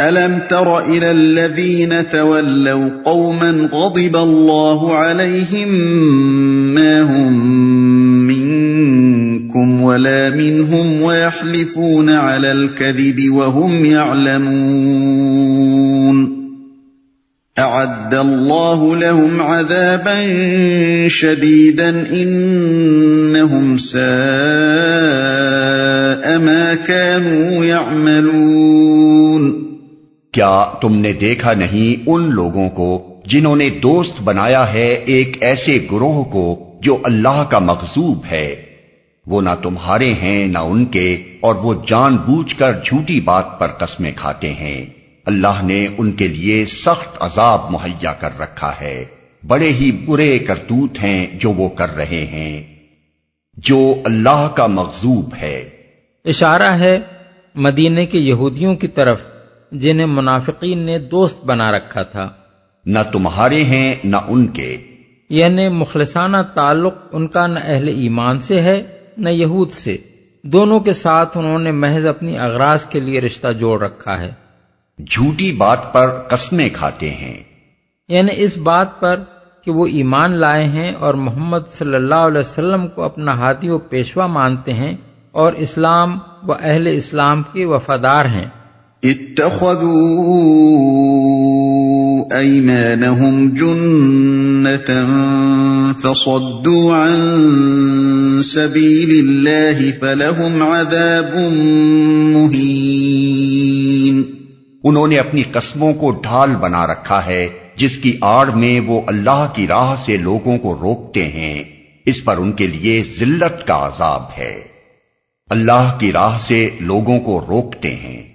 الم تر الى الذين تولوا قوما غضب الله عليهم ما هم منكم ولا منهم ويحلفون على الكذب وهم يعلمون اعد الله لهم عذابا شديدا انهم ساء ما كانوا يعملون کیا تم نے دیکھا نہیں ان لوگوں کو جنہوں نے دوست بنایا ہے ایک ایسے گروہ کو جو اللہ کا مغزوب ہے؟ وہ نہ تمہارے ہیں نہ ان کے، اور وہ جان بوجھ کر جھوٹی بات پر قسمیں کھاتے ہیں۔ اللہ نے ان کے لیے سخت عذاب مہیا کر رکھا ہے۔ بڑے ہی برے کرتوت ہیں جو وہ کر رہے ہیں۔ جو اللہ کا مغزوب ہے۔ اشارہ ہے مدینے کے یہودیوں کی طرف۔ جنہیں منافقین نے دوست بنا رکھا تھا۔ نہ تمہارے ہیں نہ ان کے۔ یعنی مخلصانہ تعلق ان کا نہ اہل ایمان سے ہے نہ یہود سے۔ دونوں کے ساتھ انہوں نے محض اپنی اغراض کے لیے رشتہ جوڑ رکھا ہے۔ جھوٹی بات پر قسمیں کھاتے ہیں۔ یعنی اس بات پر کہ وہ ایمان لائے ہیں اور محمد صلی اللہ علیہ وسلم کو اپنا ہاتھی و پیشوا مانتے ہیں اور اسلام و اہل اسلام کے وفادار ہیں۔ اتخذوا ايمانهم جنة فصدوا عن سبيل الله فلهم عذاب مهين. انہوں نے اپنی قسموں کو ڈھال بنا رکھا ہے، جس کی آڑ میں وہ اللہ کی راہ سے لوگوں کو روکتے ہیں۔ اس پر ان کے لیے ذلت کا عذاب ہے۔ اللہ کی راہ سے لوگوں کو روکتے ہیں۔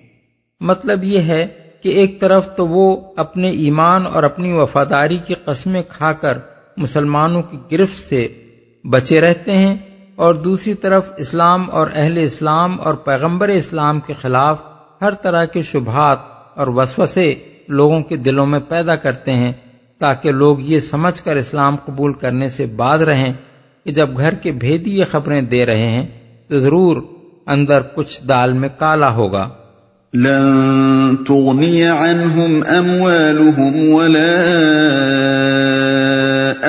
مطلب یہ ہے کہ ایک طرف تو وہ اپنے ایمان اور اپنی وفاداری کی قسمیں کھا کر مسلمانوں کی گرفت سے بچے رہتے ہیں اور دوسری طرف اسلام اور اہل اسلام اور پیغمبر اسلام کے خلاف ہر طرح کے شبہات اور وسوسے لوگوں کے دلوں میں پیدا کرتے ہیں تاکہ لوگ یہ سمجھ کر اسلام قبول کرنے سے باز رہیں کہ جب گھر کے بھیدی یہ خبریں دے رہے ہیں تو ضرور اندر کچھ دال میں کالا ہوگا۔ لن تغني عنهم اموالهم ولا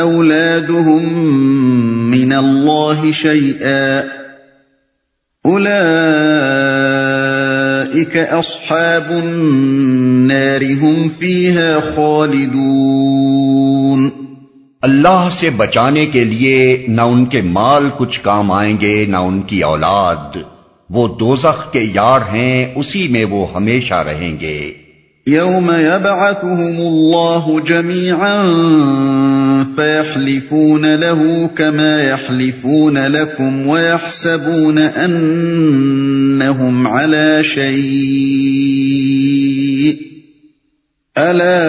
اولادهم من الله شيئا. اولئك اصحاب النار هم فيها خالدون. اللہ سے بچانے کے لیے نہ ان کے مال کچھ کام آئیں گے، نہ ان کی اولاد. وہ دوزخ کے یار ہیں، اسی میں وہ ہمیشہ رہیں گے۔ یوم يبعثهم الله جميعا فيحلفون له كما يحلفون لكم ويحسبون انهم على شيء الا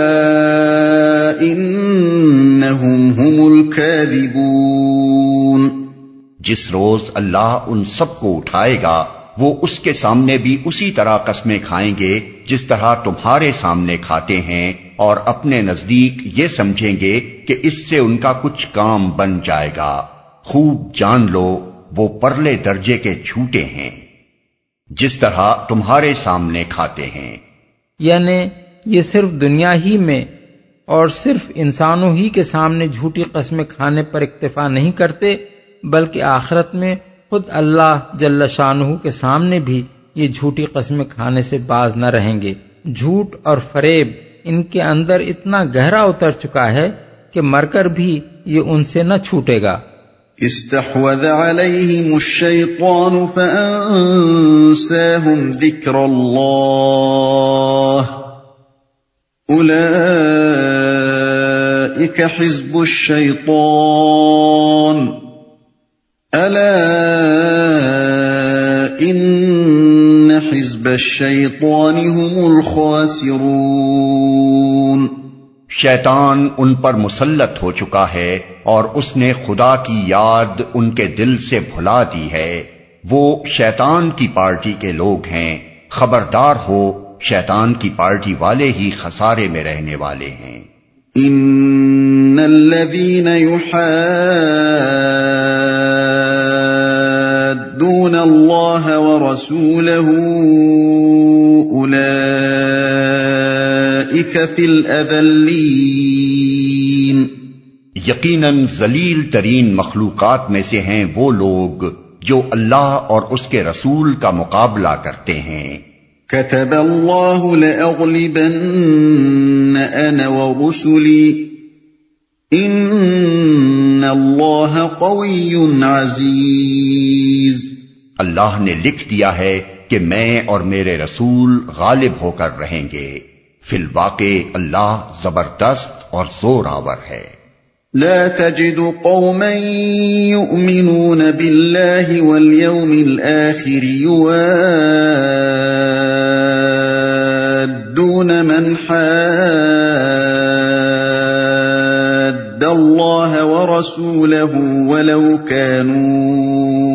انهم هم الكاذبون۔ جس روز اللہ ان سب کو اٹھائے گا، وہ اس کے سامنے بھی اسی طرح قسمیں کھائیں گے جس طرح تمہارے سامنے کھاتے ہیں اور اپنے نزدیک یہ سمجھیں گے کہ اس سے ان کا کچھ کام بن جائے گا۔ خوب جان لو، وہ پرلے درجے کے جھوٹے ہیں، جس طرح تمہارے سامنے کھاتے ہیں۔ یعنی یہ صرف دنیا ہی میں اور صرف انسانوں ہی کے سامنے جھوٹی قسمیں کھانے پر اکتفا نہیں کرتے بلکہ آخرت میں خود اللہ جل شاہ کے سامنے بھی یہ جھوٹی قسمیں کھانے سے باز نہ رہیں گے۔ جھوٹ اور فریب ان کے اندر اتنا گہرا اتر چکا ہے کہ مر کر بھی یہ ان سے نہ چھوٹے گا۔ استحوذ الشيطان ذكر حزب الشيطان ان حزب الشیطان هم الخاسرون. شیطان ان پر مسلط ہو چکا ہے اور اس نے خدا کی یاد ان کے دل سے بھلا دی ہے۔ وہ شیطان کی پارٹی کے لوگ ہیں۔ خبردار ہو شیطان کی پارٹی والے ہی خسارے میں رہنے والے ہیں۔ ان الذين يحادون الله ورسوله اولئك في یقیناً ذلیل ترین مخلوقات میں سے ہیں وہ لوگ جو اللہ اور اس کے رسول کا مقابلہ کرتے ہیں۔ كتب الله لأغلبن أنا ورسلي ان اللہ قوی عزیز اللہ نے لکھ دیا ہے کہ میں اور میرے رسول غالب ہو کر رہیں گے۔ فی الواقع اللہ زبردست اور زور آور ہے۔ لا تجد قوما يؤمنون بالله واليوم الآخر يوادون من حاد الله ورسوله ولو كانوا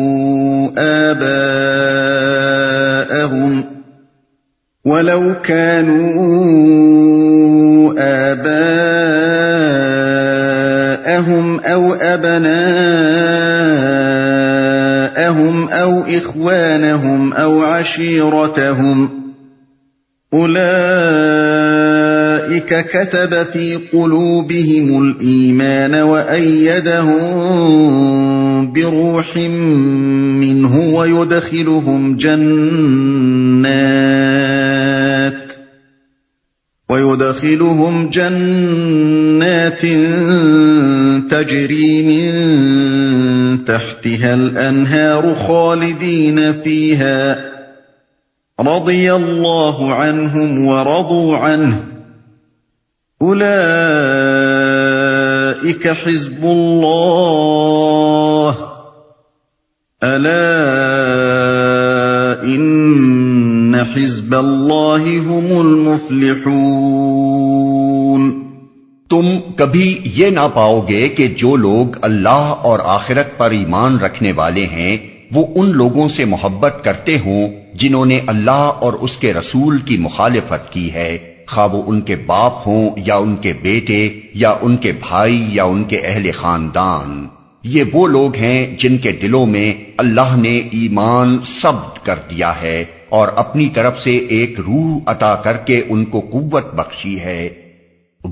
آباءهم ولو كانوا آباءهم أو أبناءهم أو إخوانهم أو عشيرتهم أولئك كتب في قلوبهم الإيمان وأيدهم بروح منه ويدخلهم جنات ويدخلهم جنات تجري من تحتها الأنهار خالدين فيها رضي الله عنهم ورضوا عنه أولئك حزب الله. ألا إن حزب الله هم المفلحون. تم کبھی یہ نہ پاؤ گے کہ جو لوگ اللہ اور آخرت پر ایمان رکھنے والے ہیں، وہ ان لوگوں سے محبت کرتے ہوں جنہوں نے اللہ اور اس کے رسول کی مخالفت کی ہے۔ خواہ وہ ان کے باپ ہوں یا ان کے بیٹے یا ان کے بھائی یا ان کے اہل خاندان۔ یہ وہ لوگ ہیں جن کے دلوں میں اللہ نے ایمان سبد کر دیا ہے اور اپنی طرف سے ایک روح عطا کر کے ان کو قوت بخشی ہے۔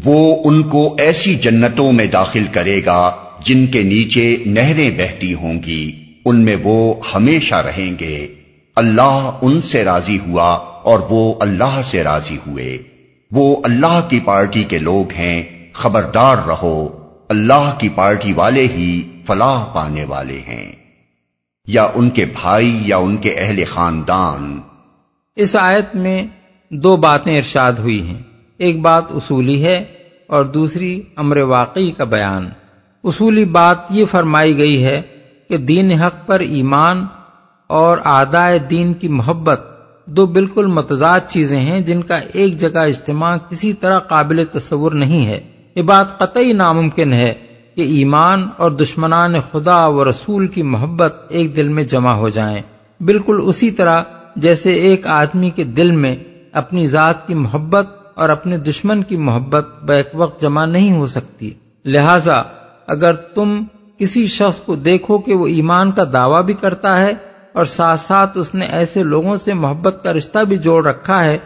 وہ ان کو ایسی جنتوں میں داخل کرے گا جن کے نیچے نہریں بہتی ہوں گی۔ ان میں وہ ہمیشہ رہیں گے۔ اللہ ان سے راضی ہوا اور وہ اللہ سے راضی ہوئے۔ وہ اللہ کی پارٹی کے لوگ ہیں، خبردار رہو، اللہ کی پارٹی والے ہی فلاح پانے والے ہیں۔ یا ان کے بھائی یا ان کے اہل خاندان۔ اس آیت میں دو باتیں ارشاد ہوئی ہیں۔ ایک بات اصولی ہے اور دوسری امر واقعی کا بیان۔ اصولی بات یہ فرمائی گئی ہے کہ دین حق پر ایمان اور آدائے دین کی محبت دو بالکل متضاد چیزیں ہیں جن کا ایک جگہ اجتماع کسی طرح قابل تصور نہیں ہے۔ یہ بات قطعی ناممکن ہے کہ ایمان اور دشمنان خدا و رسول کی محبت ایک دل میں جمع ہو جائیں۔ بالکل اسی طرح جیسے ایک آدمی کے دل میں اپنی ذات کی محبت اور اپنے دشمن کی محبت بیک وقت جمع نہیں ہو سکتی۔ لہذا اگر تم کسی شخص کو دیکھو کہ وہ ایمان کا دعویٰ بھی کرتا ہے اور ساتھ ساتھ اس نے ایسے لوگوں سے محبت کا رشتہ بھی جوڑ رکھا ہے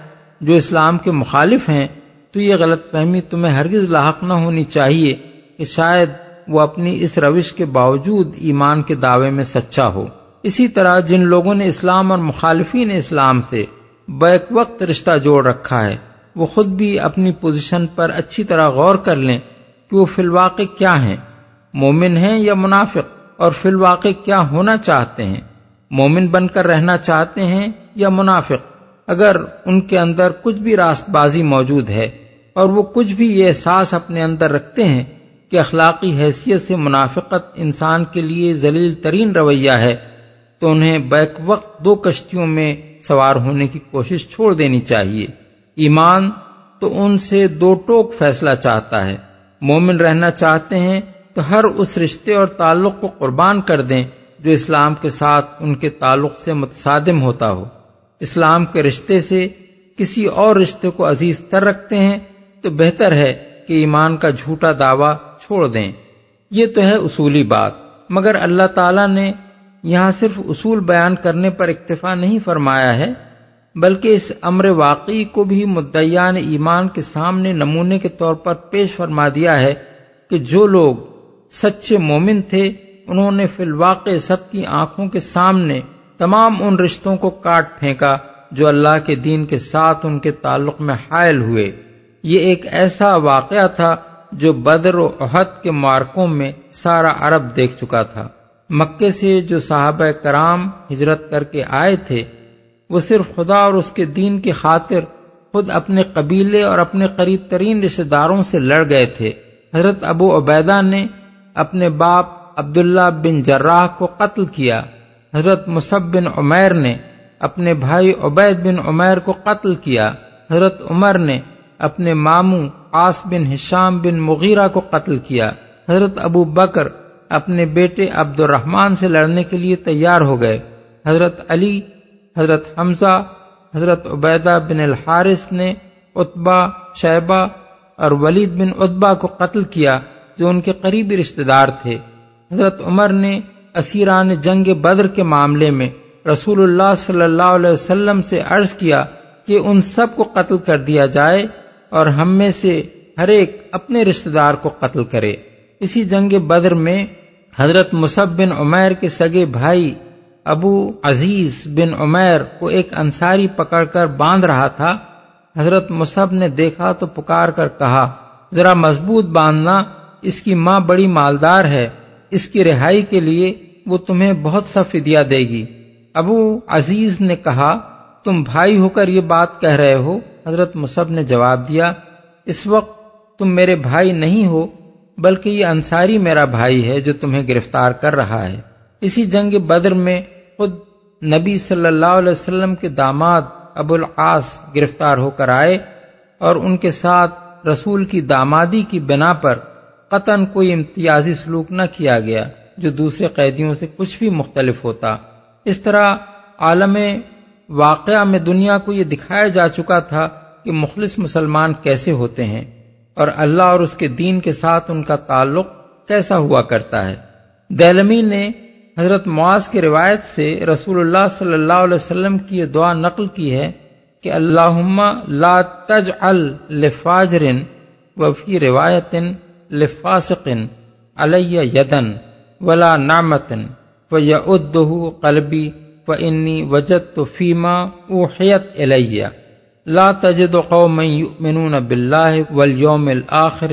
جو اسلام کے مخالف ہیں، تو یہ غلط فہمی تمہیں ہرگز لاحق نہ ہونی چاہیے کہ شاید وہ اپنی اس روش کے باوجود ایمان کے دعوے میں سچا ہو۔ اسی طرح جن لوگوں نے اسلام اور مخالفین اسلام سے بیک وقت رشتہ جوڑ رکھا ہے، وہ خود بھی اپنی پوزیشن پر اچھی طرح غور کر لیں کہ وہ فی الواقع کیا ہیں۔ مومن ہیں یا منافق، اور فی الواقع کیا ہونا چاہتے ہیں۔ مومن بن کر رہنا چاہتے ہیں یا منافق، اگر ان کے اندر کچھ بھی راست بازی موجود ہے اور وہ کچھ بھی یہ احساس اپنے اندر رکھتے ہیں کہ اخلاقی حیثیت سے منافقت انسان کے لیے ذلیل ترین رویہ ہے، تو انہیں بیک وقت دو کشتیوں میں سوار ہونے کی کوشش چھوڑ دینی چاہیے۔ ایمان تو ان سے دو ٹوک فیصلہ چاہتا ہے۔ مومن رہنا چاہتے ہیں تو ہر اس رشتے اور تعلق کو قربان کر دیں جو اسلام کے ساتھ ان کے تعلق سے متصادم ہوتا ہو۔ اسلام کے رشتے سے کسی اور رشتے کو عزیز تر رکھتے ہیں، تو بہتر ہے کہ ایمان کا جھوٹا دعویٰ چھوڑ دیں۔ یہ تو ہے اصولی بات۔ مگر اللہ تعالی نے یہاں صرف اصول بیان کرنے پر اکتفا نہیں فرمایا ہے، بلکہ اس امر واقعی کو بھی مدعیان ایمان کے سامنے نمونے کے طور پر پیش فرما دیا ہے کہ جو لوگ سچے مومن تھے انہوں نے فی الواقع سب کی آنکھوں کے سامنے تمام ان رشتوں کو کاٹ پھینکا جو اللہ کے دین کے ساتھ ان کے تعلق میں حائل ہوئے۔ یہ ایک ایسا واقعہ تھا جو بدر و عہد کے مارکوں میں سارا عرب دیکھ چکا تھا۔ مکے سے جو صحابہ کرام ہجرت کر کے آئے تھے، وہ صرف خدا اور اس کے دین کی خاطر خود اپنے قبیلے اور اپنے قریب ترین رشتے داروں سے لڑ گئے تھے۔ حضرت ابو عبیدہ نے اپنے باپ عبداللہ بن جراح کو قتل کیا۔ حضرت مصب بن عمیر نے اپنے بھائی عبید بن عمیر کو قتل کیا۔ حضرت عمر نے اپنے ماموں آس بن حشام بن مغیرہ کو قتل کیا۔ حضرت ابو بکر اپنے بیٹے عبد الرحمان سے لڑنے کے لیے تیار ہو گئے۔ حضرت علی، حضرت حمزہ، حضرت عبیدہ بن الحارث نے اتبا شیبہ اور ولید بن اتبا کو قتل کیا جو ان کے قریبی رشتہ دار تھے۔ حضرت عمر نے اسیران جنگ بدر کے معاملے میں رسول اللہ صلی اللہ علیہ وسلم سے عرض کیا کہ ان سب کو قتل کر دیا جائے اور ہم میں سے ہر ایک اپنے رشتہ دار کو قتل کرے۔ اسی جنگ بدر میں حضرت مصب بن عمیر کے سگے بھائی ابو عزیز بن عمیر کو ایک انصاری پکڑ کر باندھ رہا تھا۔ حضرت مصب نے دیکھا تو پکار کر کہا، ذرا مضبوط باندھنا، اس کی ماں بڑی مالدار ہے۔ اس کی رہائی کے لیے وہ تمہیں بہت سا فدیہ دے گی۔ ابو عزیز نے کہا، تم بھائی ہو کر یہ بات کہہ رہے ہو؟ حضرت مصب نے جواب دیا، اس وقت تم میرے بھائی نہیں ہو، بلکہ یہ انصاری میرا بھائی ہے جو تمہیں گرفتار کر رہا ہے۔ اسی جنگ بدر میں خود نبی صلی اللہ علیہ وسلم کے داماد ابو العاص گرفتار ہو کر آئے اور ان کے ساتھ رسول کی دامادی کی بنا پر قطن کوئی امتیازی سلوک نہ کیا گیا جو دوسرے قیدیوں سے کچھ بھی مختلف ہوتا۔ اس طرح عالم واقعہ میں دنیا کو یہ دکھایا جا چکا تھا کہ مخلص مسلمان کیسے ہوتے ہیں اور اللہ اور اس کے دین کے ساتھ ان کا تعلق کیسا ہوا کرتا ہے۔ دہلمی نے حضرت معاذ کی روایت سے رسول اللہ صلی اللہ علیہ وسلم کی یہ دعا نقل کی ہے کہ اللہ لا تج الفاجرن وفی روایت لفاسقن علیہ یدن ولا نامتن و یدہ قلبی و انی وجد تو فیما اوحیت الیہ۔ لا تجد قوما یؤمنون باللہ والیوم الاخر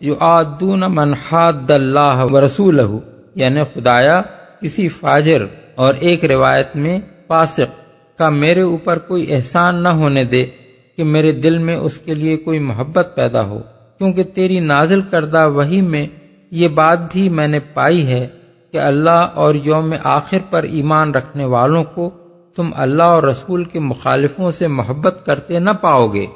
یعادون من حاد اللہ ورسولہ۔ یعنی خدایا، کسی فاجر اور ایک روایت میں فاسق کا میرے اوپر کوئی احسان نہ ہونے دے کہ میرے دل میں اس کے لیے کوئی محبت پیدا ہو۔ کیونکہ تیری نازل کردہ وہی میں یہ بات بھی میں نے پائی ہے کہ اللہ اور یوم آخر پر ایمان رکھنے والوں کو تم اللہ اور رسول کے مخالفوں سے محبت کرتے نہ پاؤ گے۔